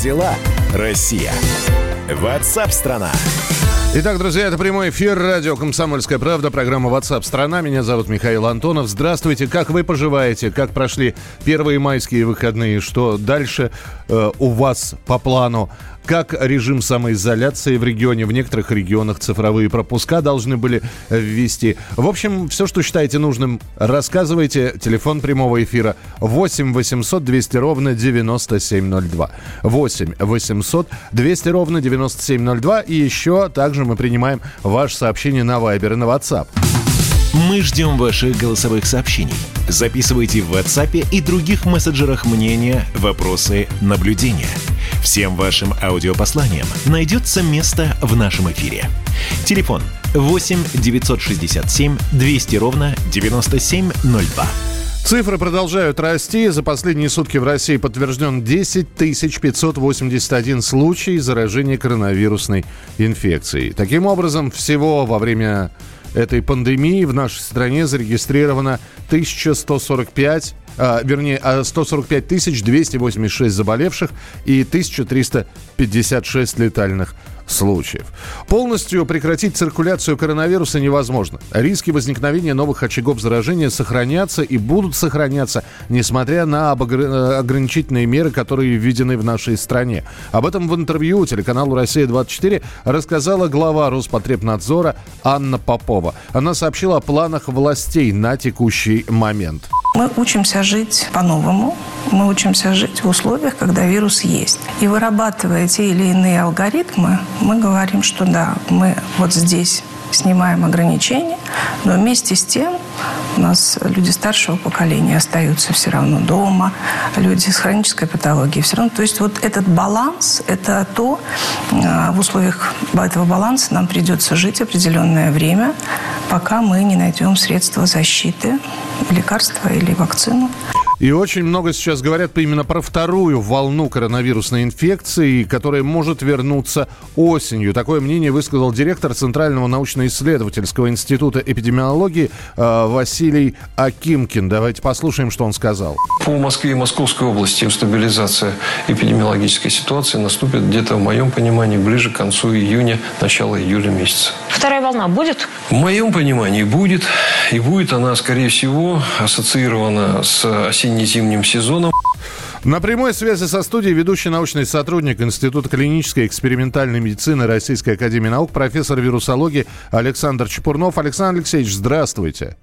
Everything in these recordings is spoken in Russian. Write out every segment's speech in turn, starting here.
дела, Россия? Ватсап-страна! Итак, друзья, это прямой эфир радио «Комсомольская правда», программа WhatsApp страна Меня зовут Михаил Антонов. Здравствуйте, как вы поживаете? Как прошли первые майские выходные? Что дальше э, у вас по плану? Как режим самоизоляции в регионе. В некоторых регионах цифровые пропуска должны были ввести. В общем, все, что считаете нужным, рассказывайте. Телефон прямого эфира 8 800 200 ровно 9702. 8 800 200 ровно 9702. И еще также мы принимаем ваше сообщение на Viber и на WhatsApp. Мы ждем ваших голосовых сообщений. Записывайте в WhatsApp и других мессенджерах мнения, вопросы, наблюдения – Всем вашим аудиопосланиям найдется место в нашем эфире. Телефон 8 967 200 ровно 9702. Цифры продолжают расти. За последние сутки в России подтвержден 10 581 случай заражения коронавирусной инфекцией. Таким образом, всего во время этой пандемии в нашей стране зарегистрировано 1145 а, вернее, 145 тысяч 286 заболевших и 1356 летальных случаев. Полностью прекратить циркуляцию коронавируса невозможно. Риски возникновения новых очагов заражения сохранятся и будут сохраняться, несмотря на ограничительные меры, которые введены в нашей стране. Об этом в интервью телеканалу «Россия-24» рассказала глава Роспотребнадзора Анна Попова. Она сообщила о планах властей на текущий момент. Мы учимся жить по-новому. Мы учимся жить в условиях, когда вирус есть. И вырабатывая те или иные алгоритмы, мы говорим, что да, мы вот здесь снимаем ограничения, но вместе с тем у нас люди старшего поколения остаются все равно дома, люди с хронической патологией все равно. То есть вот этот баланс – это то, а, в условиях этого баланса нам придется жить определенное время, пока мы не найдем средства защиты, лекарства или вакцину. И очень много сейчас говорят именно про вторую волну коронавирусной инфекции, которая может вернуться осенью. Такое мнение высказал директор Центрального научно-исследовательского института эпидемиологии э, Василий Акимкин. Давайте послушаем, что он сказал. По Москве и Московской области стабилизация эпидемиологической ситуации наступит где-то, в моем понимании, ближе к концу июня, начало июля месяца. Вторая волна будет? В моем понимании будет. И будет она, скорее всего, ассоциирована с осенней осенне-зимним сезоном. На прямой связи со студией ведущий научный сотрудник Института клинической и экспериментальной медицины Российской Академии Наук, профессор вирусологии Александр Чепурнов. Александр Алексеевич, здравствуйте.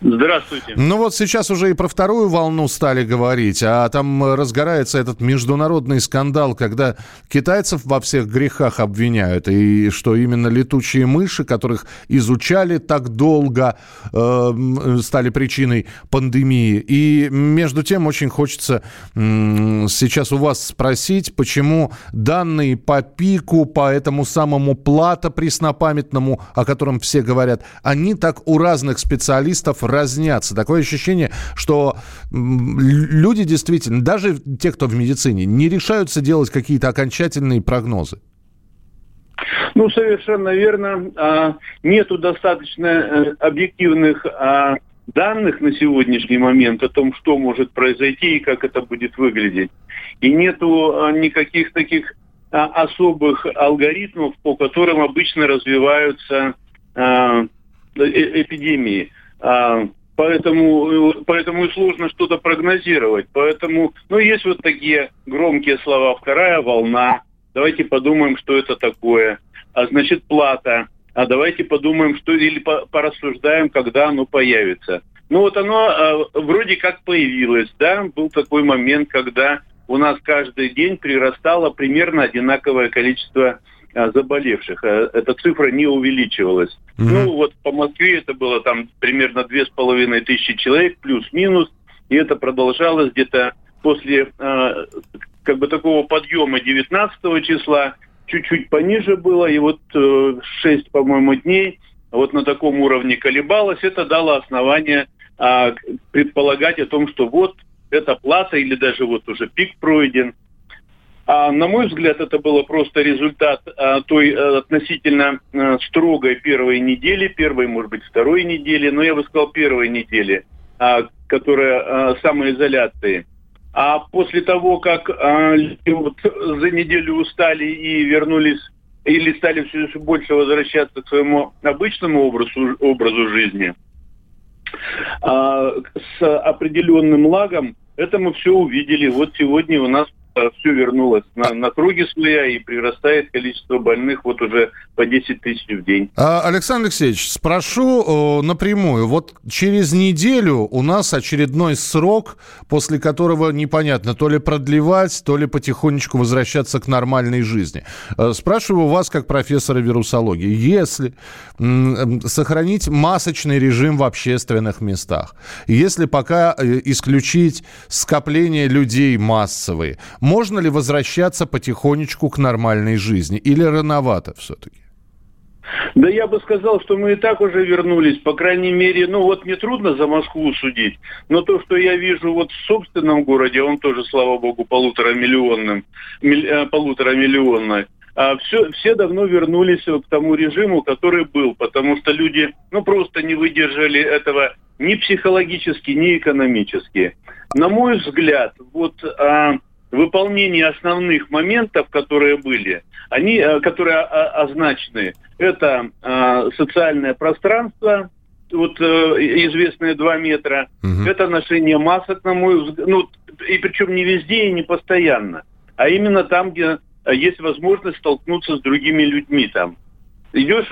Здравствуйте. Ну вот сейчас уже и про вторую волну стали говорить, а там разгорается этот международный скандал, когда китайцев во всех грехах обвиняют, и что именно летучие мыши, которых изучали так долго, э, стали причиной пандемии. И между тем очень хочется э, сейчас у вас спросить, почему данные по пику, по этому самому плата преснопамятному, о котором все говорят, они так у разных специалистов разнятся. Такое ощущение, что люди действительно, даже те, кто в медицине, не решаются делать какие-то окончательные прогнозы. Ну, совершенно верно. А, нету достаточно э, объективных а, данных на сегодняшний момент о том, что может произойти и как это будет выглядеть. И нету а, никаких таких особых алгоритмов, по которым обычно развиваются э, эпидемии. А, поэтому, поэтому и сложно что-то прогнозировать. Поэтому, ну, есть вот такие громкие слова «вторая волна», давайте подумаем, что это такое. А значит, плата. А давайте подумаем, что или порассуждаем, когда оно появится. Ну вот оно э, вроде как появилось, да, был такой момент, когда у нас каждый день прирастало примерно одинаковое количество заболевших. А, эта цифра не увеличивалась. Mm-hmm. Ну, вот по Москве это было там примерно две с половиной тысячи человек, плюс-минус, и это продолжалось где-то после э, как бы такого подъема 19 числа, чуть-чуть пониже было, и вот э, 6, по-моему, дней вот на таком уровне колебалось, это дало основание э, предполагать о том, что вот эта плата или даже вот уже пик пройден, а, на мой взгляд, это было просто результат а, той а, относительно а, строгой первой недели, первой, может быть, второй недели, но я бы сказал первой недели, а, которая а, самоизоляции. А после того, как а, вот за неделю устали и вернулись или стали все больше возвращаться к своему обычному образу, образу жизни, а, с определенным лагом, это мы все увидели. Вот сегодня у нас все вернулось на, на круги своя и прирастает количество больных вот уже по 10 тысяч в день. А, Александр Алексеевич, спрошу напрямую. Вот через неделю у нас очередной срок, после которого непонятно, то ли продлевать, то ли потихонечку возвращаться к нормальной жизни. Э, спрашиваю вас, как профессора вирусологии, если сохранить масочный режим в общественных местах, если пока э, исключить скопление людей массовые, можно ли возвращаться потихонечку к нормальной жизни или рановато все-таки? Да я бы сказал, что мы и так уже вернулись. По крайней мере, ну вот мне трудно за Москву судить, но то, что я вижу вот в собственном городе, он тоже, слава богу, полутора миллионным, э, полутора миллионный, а все, все давно вернулись к тому режиму, который был, потому что люди, ну, просто не выдержали этого ни психологически, ни экономически. На мой взгляд, вот а, выполнение основных моментов, которые были, они, э, которые означены, это э, социальное пространство, вот э, известные два метра, угу. это ношение масок, на мой взгляд, ну, и причем не везде и не постоянно, а именно там, где есть возможность столкнуться с другими людьми там. Идешь,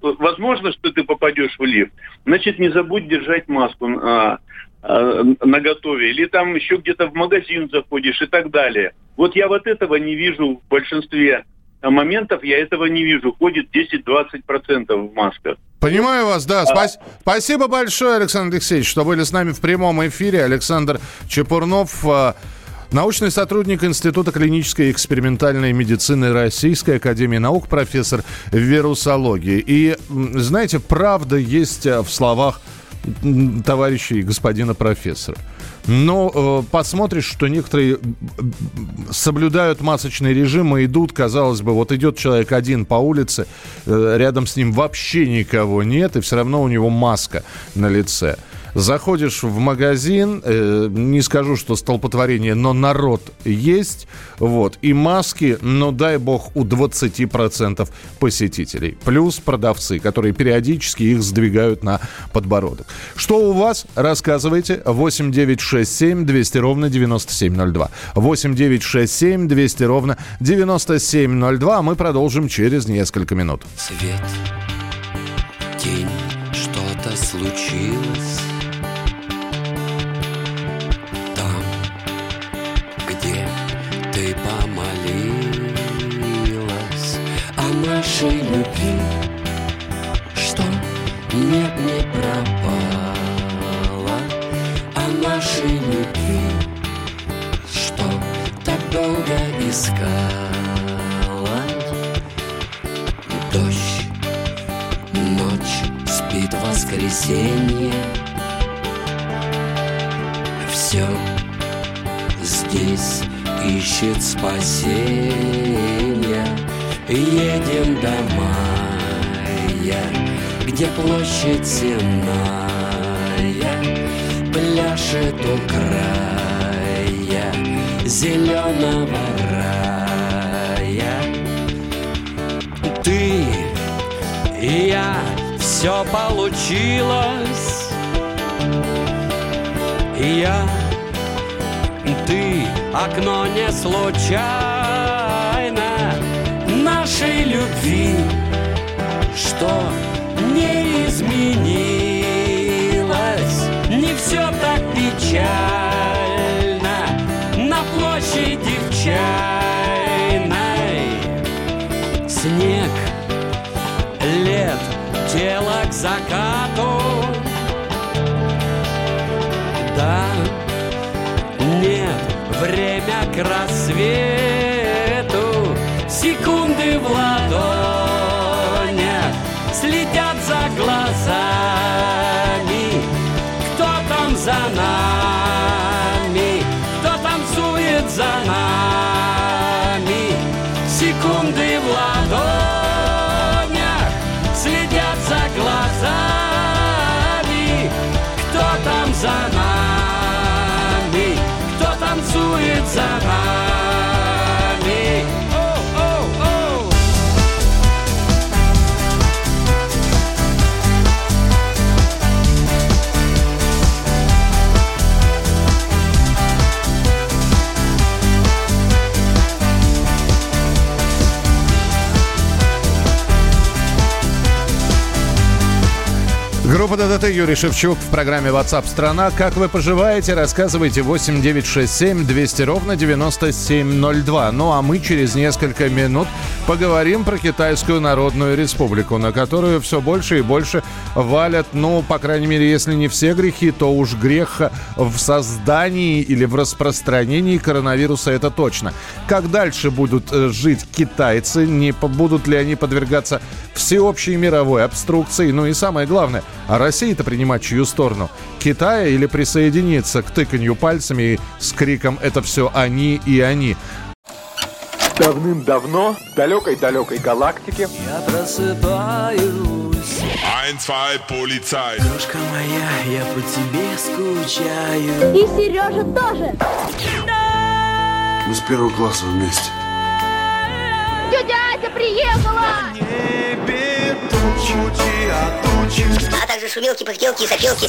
возможно, что ты попадешь в лифт, значит, не забудь держать маску а, Э, на готове, или там еще где-то в магазин заходишь и так далее. Вот я вот этого не вижу в большинстве моментов, я этого не вижу. Ходит 10-20% в масках. Понимаю вас, да. Спас... Спасибо большое, Александр Алексеевич, что были с нами в прямом эфире. Александр Чепурнов, э, Научный сотрудник Института клинической и экспериментальной медицины Российской Академии Наук, профессор вирусологии. И, знаете, правда есть э, в словах товарищей господина профессора. Но э, посмотришь, что некоторые соблюдают масочный режим и идут, казалось бы, вот идет человек один по улице, э, рядом с ним вообще никого нет, и все равно у него маска на лице. Заходишь в магазин, э, не скажу, что столпотворение, но народ есть, вот, и маски, но дай бог, у 20% посетителей. Плюс продавцы, которые периодически их сдвигают на подбородок. Что у вас? Рассказывайте. 8967 200 ровно 9702. 8967 200 ровно 9702. А мы продолжим через несколько минут. Свет, тень, что-то случилось. Нашей любви, что нет, не пропало, о нашей любви, что так долго искала. Дождь, ночь, спит воскресенье, все здесь ищет спасения. Едем до мая, где площадь сенная Пляшет у края зеленого рая. Ты и я, все получилось. Я, ты, окно не случайно любви, что не изменилось, не все так печально на площади в чайной. Снег, лет, тело к закату, да, нет, время к рассвету Следят за глазами Песков, это ДТ, Юрий Шевчук в программе WhatsApp страна. Как вы поживаете, рассказывайте 8 9 6 7 200 ровно 9702. Ну а мы через несколько минут поговорим про Китайскую Народную Республику, на которую все больше и больше валят, ну, по крайней мере, если не все грехи, то уж грех в создании или в распространении коронавируса, это точно. Как дальше будут э, жить китайцы? Не будут ли они подвергаться всеобщей мировой обструкции? Ну и самое главное, Россия-то принимать чью сторону? Китая или присоединиться к тыканью пальцами с криком «это все они и они»? Давным-давно в далекой-далекой галактике Я просыпаюсь Ein, zwei, Polizei. Дружка моя, я по тебе скучаю И Сережа тоже. Мы с первого класса вместе. Тетя Приехала. а также шумелки, пыхтелки и сопелки.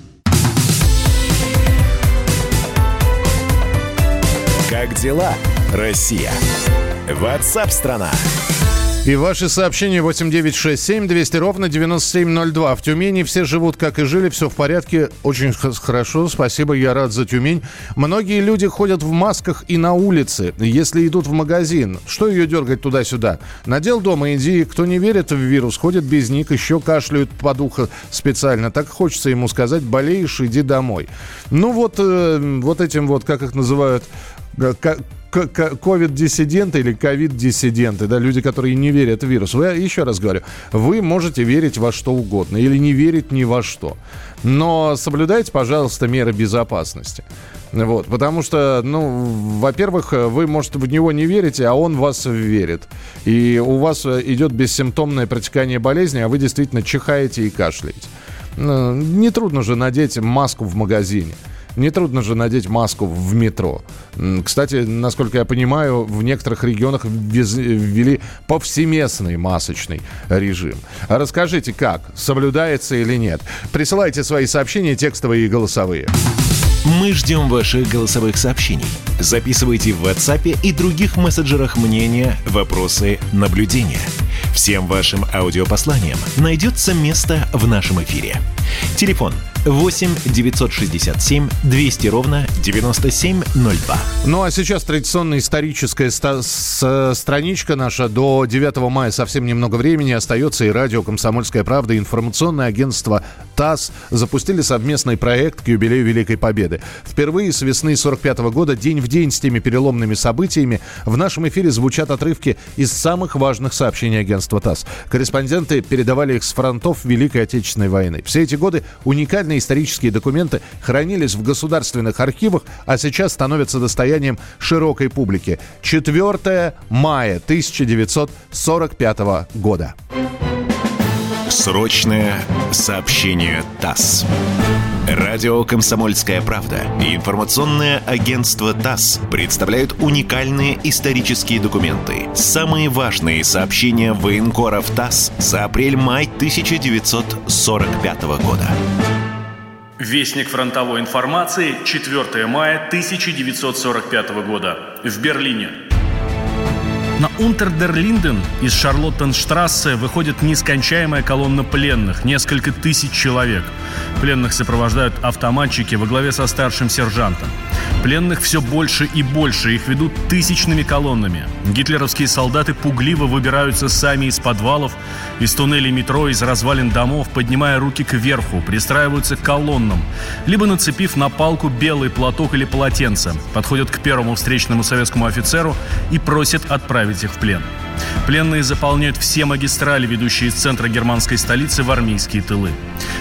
Как дела, Россия? Ватсап-страна! И ваши сообщения 8967 200 ровно 9702. В Тюмени все живут, как и жили, все в порядке. Очень хорошо, спасибо, я рад за Тюмень. Многие люди ходят в масках и на улице, если идут в магазин. Что ее дергать туда-сюда? Надел дома, иди. Кто не верит в вирус, ходит без них, еще кашляют под ухо специально. Так хочется ему сказать, болеешь, иди домой. Ну вот, э, вот этим вот, как их называют, ковид-диссиденты или ковид-диссиденты, да, люди, которые не верят в вирус. Вы, еще раз говорю, вы можете верить во что угодно или не верить ни во что. Но соблюдайте, пожалуйста, меры безопасности. Вот, потому что, ну, во-первых, вы, может, в него не верите, а он вас верит. И у вас э, идет бессимптомное протекание болезни, а вы действительно чихаете и кашляете. Нетрудно же надеть маску в магазине. Нетрудно же надеть маску в метро. Кстати, насколько я понимаю, в некоторых регионах ввели повсеместный масочный режим. А Расскажите, как? Соблюдается или нет? Присылайте свои сообщения, текстовые и голосовые. Мы ждем ваших голосовых сообщений. Записывайте в WhatsApp и других мессенджерах мнения, вопросы, наблюдения. Всем вашим аудиопосланиям найдется место в нашем эфире. Телефон 8 967 200 ровно 9702. Ну а сейчас традиционная историческая ста- страничка наша. До 9 мая совсем немного времени остается и радио «Комсомольская правда», и информационное агентство ТАСС запустили совместный проект к юбилею Великой Победы. Впервые с весны 45 года день в день с теми переломными событиями в нашем эфире звучат отрывки из самых важных сообщений агентства ТАСС. Корреспонденты передавали их с фронтов Великой Отечественной войны. Все эти годы уникальные исторические документы хранились в государственных архивах, а сейчас становятся достоянием широкой публики. 4 мая 1945 года. Срочное сообщение ТАСС. Радио «Комсомольская правда» и информационное агентство ТАСС представляют уникальные исторические документы. Самые важные сообщения военкоров ТАСС за апрель-май 1945 года. Вестник фронтовой информации, 4 мая 1945 года. В Берлине. На Унтердерлинден из Шарлоттенштрассе выходит нескончаемая колонна пленных, несколько тысяч человек. Пленных сопровождают автоматчики во главе со старшим сержантом. Пленных все больше и больше, их ведут тысячными колоннами. Гитлеровские солдаты пугливо выбираются сами из подвалов, из туннелей метро, из развалин домов, поднимая руки кверху, пристраиваются к колоннам, либо нацепив на палку белый платок или полотенце, подходят к первому встречному советскому офицеру и просят отправить их в плен. Пленные заполняют все магистрали, ведущие из центра германской столицы в армейские тылы.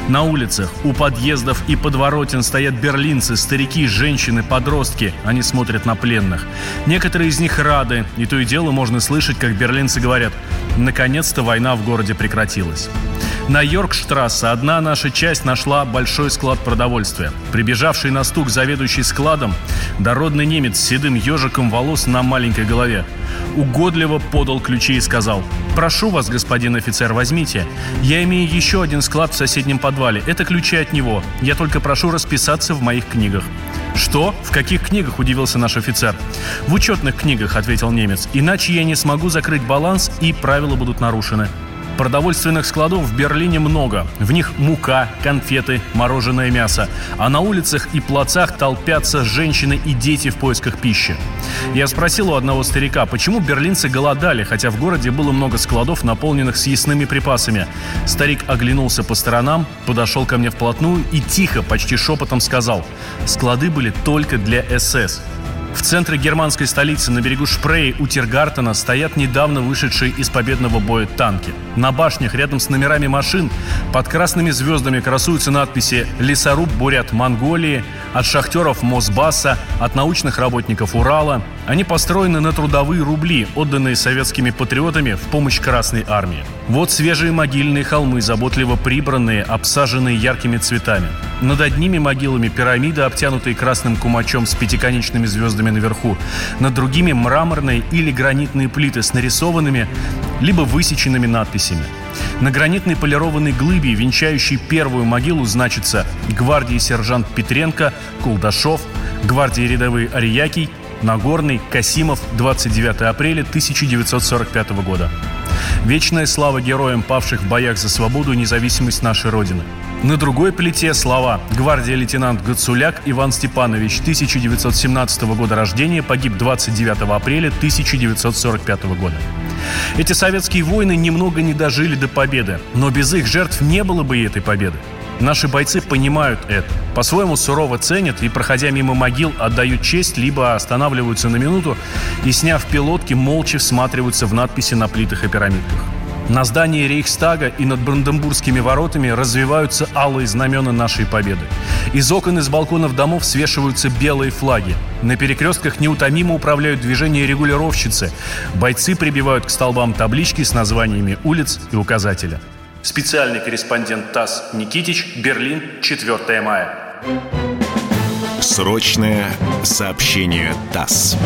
На улицах, у подъездов и подворотен стоят берлинцы, старики, женщины, подростки. Они смотрят на пленных. Некоторые из них рады, и то и дело можно слышать, как берлинцы говорят «Наконец-то война в городе прекратилась». На Йоркштрассе одна наша часть нашла большой склад продовольствия. Прибежавший на стук заведующий складом, дородный немец с седым ежиком волос на маленькой голове, угодливо подал ключи и сказал «Прошу вас, господин офицер, возьмите. Я имею еще один склад в соседнем подвале. Это ключи от него. Я только прошу расписаться в моих книгах». «Что? В каких книгах?» – удивился наш офицер. «В учетных книгах», – ответил немец. «Иначе я не смогу закрыть баланс, и правила будут нарушены». Продовольственных складов в Берлине много. В них мука, конфеты, мороженое мясо. А на улицах и плацах толпятся женщины и дети в поисках пищи. Я спросил у одного старика, почему берлинцы голодали, хотя в городе было много складов, наполненных съестными припасами. Старик оглянулся по сторонам, подошел ко мне вплотную и тихо, почти шепотом сказал, склады были только для СС. В центре германской столицы на берегу Шпрей у Тиргартена стоят недавно вышедшие из победного боя танки. На башнях рядом с номерами машин под красными звездами красуются надписи «Лесоруб Бурят Монголии», «От шахтеров Мосбасса», «От научных работников Урала». Они построены на трудовые рубли, отданные советскими патриотами в помощь Красной Армии. Вот свежие могильные холмы, заботливо прибранные, обсаженные яркими цветами. Над одними могилами пирамиды, обтянутые красным кумачом с пятиконечными звездами наверху. Над другими мраморные или гранитные плиты с нарисованными, либо высеченными надписями. На гранитной полированной глыбе, венчающей первую могилу, значится «Гвардии сержант Петренко», «Кулдашов», «Гвардии рядовые Ариякий», Нагорный, Касимов, 29 апреля 1945 года. Вечная слава героям, павших в боях за свободу и независимость нашей Родины. На другой плите слова «Гвардия лейтенант Гацуляк Иван Степанович, 1917 года рождения, погиб 29 апреля 1945 года». Эти советские войны немного не дожили до победы, но без их жертв не было бы и этой победы. Наши бойцы понимают это, по-своему сурово ценят и, проходя мимо могил, отдают честь, либо останавливаются на минуту и, сняв пилотки, молча всматриваются в надписи на плитах и пирамидках. На здании Рейхстага и над Бранденбургскими воротами развиваются алые знамена нашей победы. Из окон и с балконов домов свешиваются белые флаги. На перекрестках неутомимо управляют движение регулировщицы. Бойцы прибивают к столбам таблички с названиями улиц и указателя. Специальный корреспондент ТАСС Никитич, Берлин, 4 мая. Срочное сообщение ТАСС.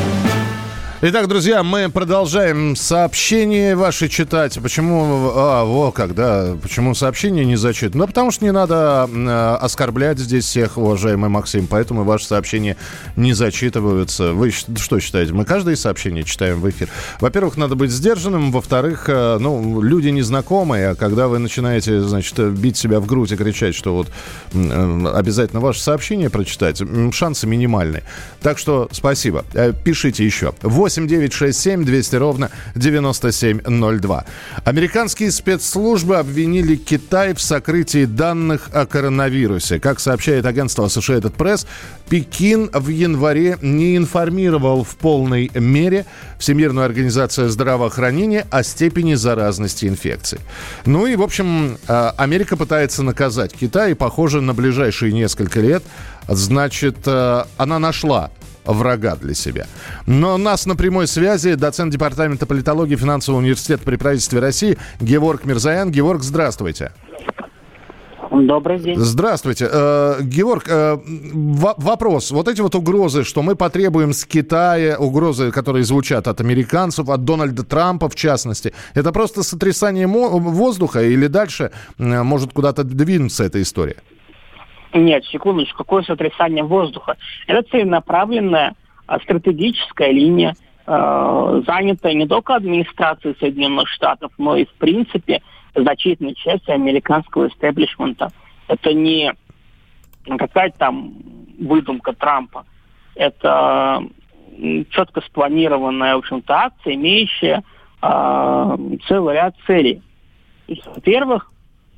Итак, друзья, мы продолжаем сообщения ваши читать. Почему, а, во, когда, почему сообщения не зачитаны? Ну, потому что не надо э, оскорблять здесь всех, уважаемый Максим, поэтому ваши сообщения не зачитываются. Вы что считаете? Мы каждое сообщение читаем в эфир. Во-первых, надо быть сдержанным, во-вторых, э, ну, люди незнакомые, а когда вы начинаете, значит, бить себя в грудь и кричать, что вот э, обязательно ваше сообщение прочитать, шансы минимальные. Так что спасибо. Э, пишите еще. 8 8 9 6 7 200 ровно 9702. Американские спецслужбы обвинили Китай в сокрытии данных о коронавирусе. Как сообщает агентство Associated Press, Пекин в январе не информировал в полной мере Всемирную организацию здравоохранения о степени заразности инфекции. Ну и, в общем, э, Америка пытается наказать Китай, и, похоже, на ближайшие несколько лет, значит, э, она нашла врага для себя. Но у нас на прямой связи доцент Департамента политологии Финансового университета при правительстве России Геворг Мирзаян. Геворг, здравствуйте. Добрый день. Здравствуйте. Э, Георг, э, вопрос. Вот эти вот угрозы, что мы потребуем с Китая, угрозы, которые звучат от американцев, от Дональда Трампа в частности, это просто сотрясание воздуха или дальше может куда-то двинуться эта история? Нет, секундочку, какое сотрясание воздуха? Это целенаправленная а, стратегическая линия, э, занятая не только администрацией Соединенных Штатов, но и, в принципе, значительной частью американского истеблишмента. Это не какая-то там выдумка Трампа. Это четко спланированная, в общем-то, акция, имеющая э, целый ряд целей. Во-первых,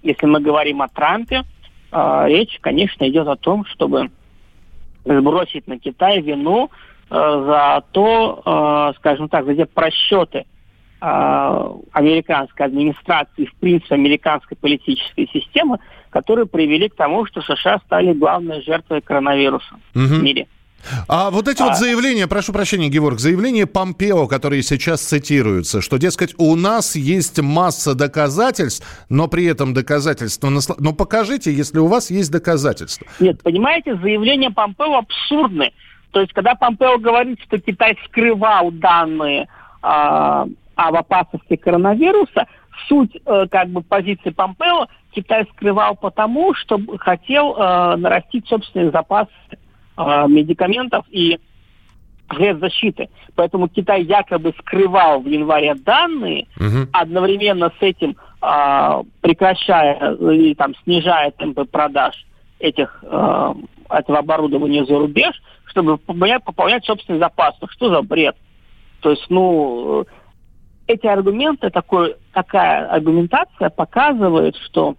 если мы говорим о Трампе, речь, конечно, идет о том, чтобы сбросить на Китай вину э, за то, э, скажем так, за те просчеты э, американской администрации, в принципе, американской политической системы, которые привели к тому, что США стали главной жертвой коронавируса угу. в мире. А вот эти а... вот заявления, прошу прощения, Георг, заявления Помпео, которые сейчас цитируются, что, дескать, у нас есть масса доказательств, но при этом доказательства... Насл... Но покажите, если у вас есть доказательства. Нет, понимаете, заявления Помпео абсурдны. То есть, когда Помпео говорит, что Китай скрывал данные э, об опасности коронавируса, суть э, как бы позиции Помпео Китай скрывал потому, что хотел э, нарастить собственный запас э, медикаментов и средств защиты. Поэтому Китай якобы скрывал в январе данные, угу. одновременно с этим э, прекращая и там снижая темпы продаж этих э, этого оборудования за рубеж, чтобы пополнять, пополнять собственный запас. Ну что за бред? То есть, ну, эти аргументы, такой, такая аргументация показывает, что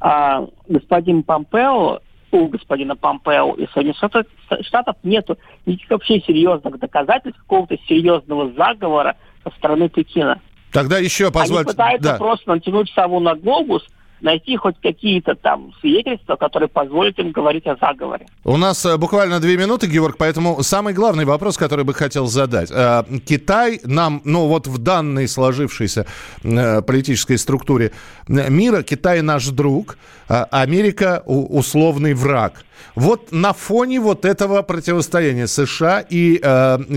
а, господин Помпео, у господина Помпео и Соединенных Штатов нет никаких вообще серьезных доказательств какого-то серьезного заговора со стороны Пекина. Тогда еще позвольте... Они пытаются да. просто натянуть сову на глобус – найти хоть какие-то там свидетельства, которые позволят им говорить о заговоре. У нас э, буквально две минуты, Георг, поэтому самый главный вопрос, который бы хотел задать. Э, Китай нам, ну вот в данной сложившейся э, политической структуре мира, Китай наш друг, а Америка условный враг. Вот на фоне вот этого противостояния США и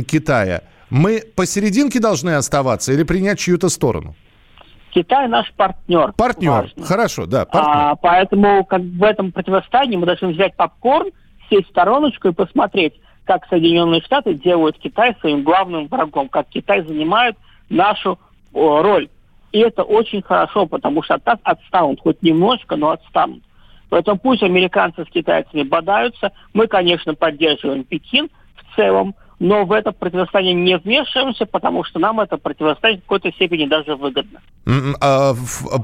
Китая мы посерединке должны оставаться или принять чью-то сторону? Китай наш партнер. Партнер, важно. хорошо, да, партнер. А, поэтому как в этом противостоянии мы должны взять попкорн, сесть в стороночку и посмотреть, как Соединенные Штаты делают Китай своим главным врагом, как Китай занимает нашу о, роль. И это очень хорошо, потому что от отстанут, хоть немножко, но отстанут. Поэтому пусть американцы с китайцами бодаются. Мы, конечно, поддерживаем Пекин в целом, но в это противостояние не вмешиваемся, потому что нам это противостояние в какой-то степени даже выгодно. А в, а,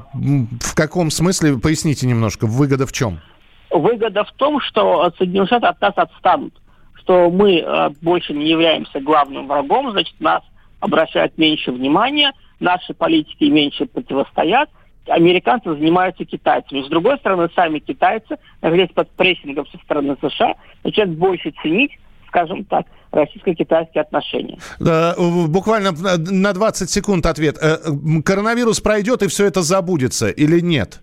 в каком смысле, поясните немножко, выгода в чем? Выгода в том, что Соединенные Штаты от нас отстанут, что мы э, больше не являемся главным врагом, значит, нас обращают меньше внимания, наши политики меньше противостоят, американцы занимаются китайцами. С другой стороны, сами китайцы, находясь под прессингом со стороны США, начинают больше ценить скажем так, российско-китайские отношения. Буквально на 20 секунд ответ. Э, коронавирус пройдет и все это забудется или нет?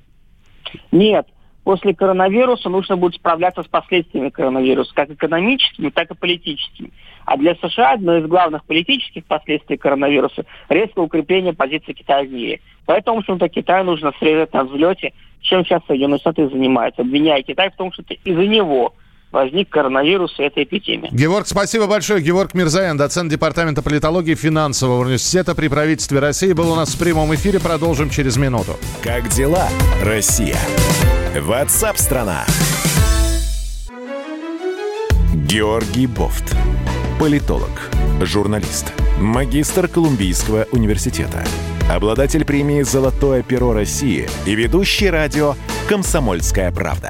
Нет. После коронавируса нужно будет справляться с последствиями коронавируса, как экономическими, так и политическими. А для США одно из главных политических последствий коронавируса – резкое укрепление позиции Китая в мире. Поэтому, в общем-то, Китаю нужно срезать на взлете, чем сейчас Соединенные Штаты занимаются, обвиняя Китай в том, что это из-за него – возник коронавирус и эта эпидемия. Георг, спасибо большое. Георг Мирзаян, доцент Департамента политологии финансового университета при правительстве России, был у нас в прямом эфире. Продолжим через минуту. Как дела, Россия? Ватсап-страна! Георгий Бофт. Политолог, журналист, магистр Колумбийского университета, обладатель премии «Золотое перо России» и ведущий радио «Комсомольская правда»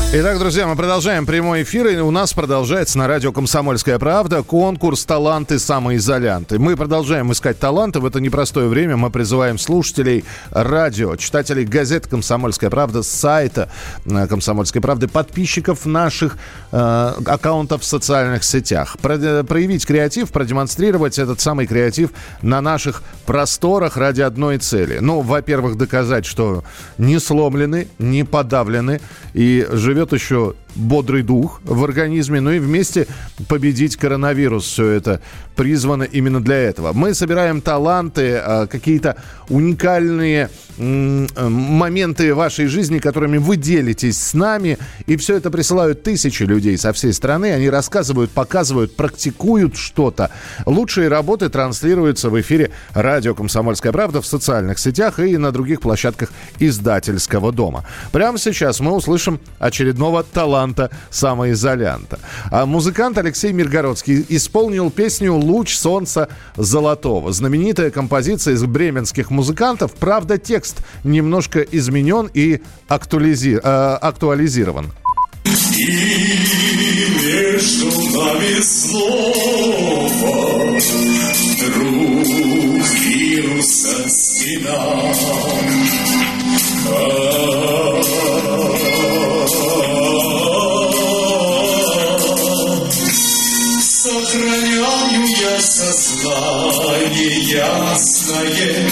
Итак, друзья, мы продолжаем прямой эфир, и у нас продолжается на радио «Комсомольская правда» конкурс «Таланты самоизолянты». Мы продолжаем искать таланты. В это непростое время мы призываем слушателей радио, читателей газет «Комсомольская правда», сайта э, «Комсомольской правды», подписчиков наших э, аккаунтов в социальных сетях. Про, проявить креатив, продемонстрировать этот самый креатив на наших просторах ради одной цели. Ну, во-первых, доказать, что не сломлены, не подавлены и живет живет еще бодрый дух в организме, ну и вместе победить коронавирус. Все это призвано именно для этого. Мы собираем таланты, а, какие-то уникальные моменты вашей жизни, которыми вы делитесь с нами. И все это присылают тысячи людей со всей страны. Они рассказывают, показывают, практикуют что-то. Лучшие работы транслируются в эфире радио «Комсомольская правда» в социальных сетях и на других площадках издательского дома. Прямо сейчас мы услышим очередного таланта таланта самоизолянта. А музыкант Алексей Миргородский исполнил песню «Луч солнца золотого». Знаменитая композиция из бременских музыкантов. Правда, текст немножко изменен и актуализи... э, актуализирован. И между нами снова друг вируса стена. Сознание ясное,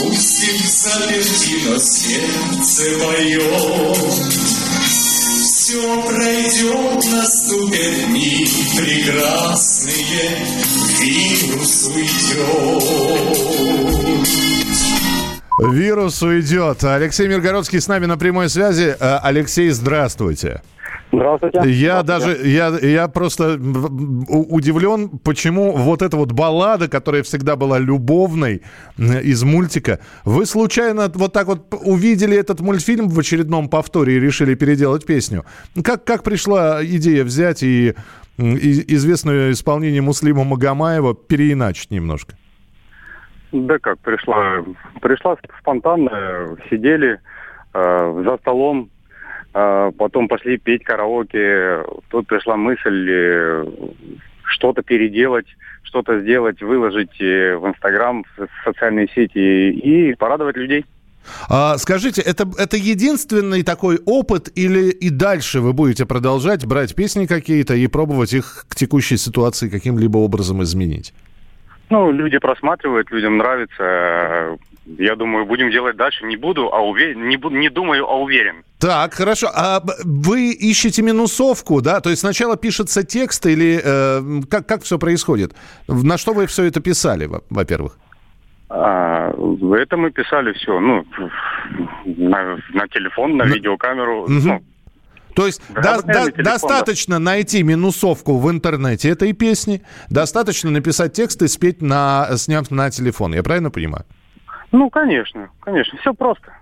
Пусть им заперти на сердце мое все пройдет, наступят дни прекрасные, вирус уйдет. Вирус уйдет. Алексей Миргородский с нами на прямой связи. Э, Алексей, здравствуйте. Здравствуйте. Я Здравствуйте. даже, я, я просто удивлен, почему вот эта вот баллада, которая всегда была любовной из мультика, вы случайно вот так вот увидели этот мультфильм в очередном повторе и решили переделать песню? Как, как пришла идея взять и, и известное исполнение Муслима Магомаева переиначить немножко? Да как, пришла, пришла спонтанно, сидели э, за столом, э, потом пошли петь караоке, тут пришла мысль э, что-то переделать, что-то сделать, выложить э, в Инстаграм, в социальные сети и порадовать людей. А, скажите, это, это единственный такой опыт или и дальше вы будете продолжать брать песни какие-то и пробовать их к текущей ситуации каким-либо образом изменить? Ну, люди просматривают, людям нравится. Я думаю, будем делать дальше. Не буду, а уверен. Не, буду, не думаю, а уверен. Так, хорошо. А вы ищете минусовку, да? То есть сначала пишется текст или э, как, как все происходит? На что вы все это писали, во-первых? А, это мы писали все, ну, на, на телефон, на, на видеокамеру, угу. ну, то есть до, до, достаточно да. найти минусовку в интернете этой песни, достаточно написать текст и спеть на, сняв на телефон. Я правильно понимаю? Ну, конечно, конечно. Все просто.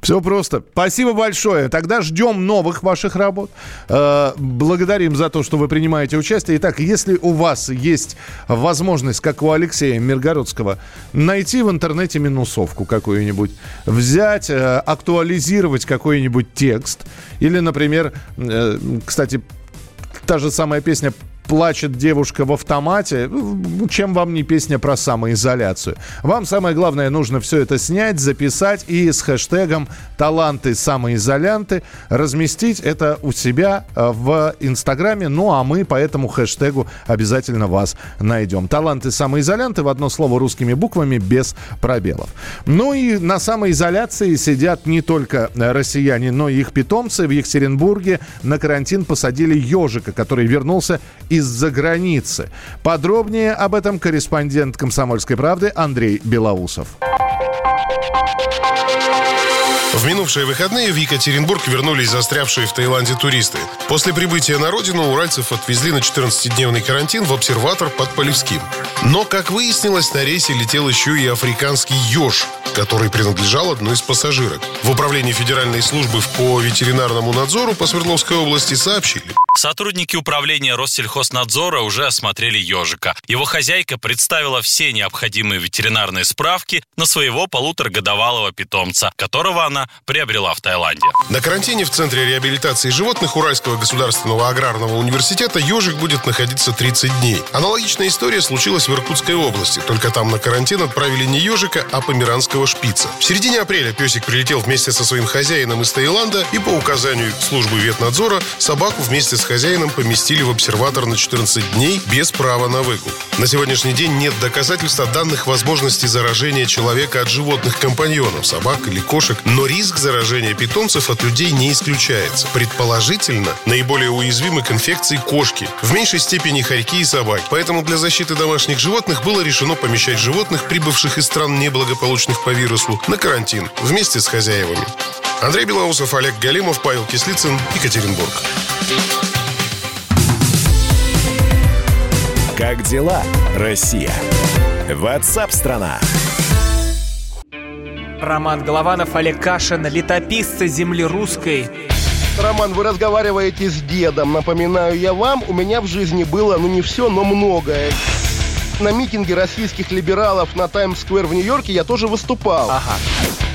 Все просто. Спасибо большое. Тогда ждем новых ваших работ. Э, благодарим за то, что вы принимаете участие. Итак, если у вас есть возможность, как у Алексея Миргородского, найти в интернете минусовку какую-нибудь, взять, э, актуализировать какой-нибудь текст, или, например, э, кстати, та же самая песня плачет девушка в автомате, ну, чем вам не песня про самоизоляцию. Вам самое главное, нужно все это снять, записать и с хэштегом «Таланты самоизолянты» разместить это у себя э, в Инстаграме. Ну, а мы по этому хэштегу обязательно вас найдем. «Таланты самоизолянты» в одно слово русскими буквами без пробелов. Ну и на самоизоляции сидят не только россияне, но и их питомцы. В Екатеринбурге на карантин посадили ежика, который вернулся из-за границы. Подробнее об этом корреспондент «Комсомольской правды» Андрей Белоусов. В минувшие выходные в Екатеринбург вернулись застрявшие в Таиланде туристы. После прибытия на родину уральцев отвезли на 14-дневный карантин в обсерватор под Полевским. Но, как выяснилось, на рейсе летел еще и африканский еж, который принадлежал одной из пассажирок. В управлении Федеральной службы по ветеринарному надзору по Свердловской области сообщили. Сотрудники управления Россельхознадзора уже осмотрели ежика. Его хозяйка представила все необходимые ветеринарные справки на своего полуторагодовалого питомца, которого она приобрела в Таиланде. На карантине в Центре реабилитации животных Уральского государственного аграрного университета ежик будет находиться 30 дней. Аналогичная история случилась в Иркутской области, только там на карантин отправили не ежика, а померанского шпица. В середине апреля песик прилетел вместе со своим хозяином из Таиланда и по указанию службы ветнадзора собаку вместе с хозяином поместили в обсерватор на 14 дней без права на выкуп. На сегодняшний день нет доказательств о данных возможности заражения человека от животных компаньонов, собак или кошек, но риск заражения питомцев от людей не исключается. Предположительно, наиболее уязвимы к инфекции кошки, в меньшей степени хорьки и собак. Поэтому для защиты домашних животных было решено помещать животных, прибывших из стран неблагополучных по вирусу, на карантин вместе с хозяевами. Андрей Белоусов, Олег Галимов, Павел Кислицын, Екатеринбург. Как дела, Россия? Ватсап-страна! Роман Голованов, Олег Кашин, летописцы земли русской. Роман, вы разговариваете с дедом. Напоминаю я вам, у меня в жизни было, ну не все, но многое. На митинге российских либералов на Таймс-сквер в Нью-Йорке я тоже выступал. Ага.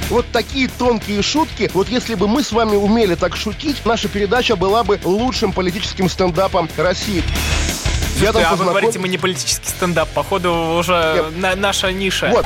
Вот такие тонкие шутки, вот если бы мы с вами умели так шутить, наша передача была бы лучшим политическим стендапом России. Я там а познаком... вы говорите, мы не политический стендап. Походу, уже на, наша ниша. Вот.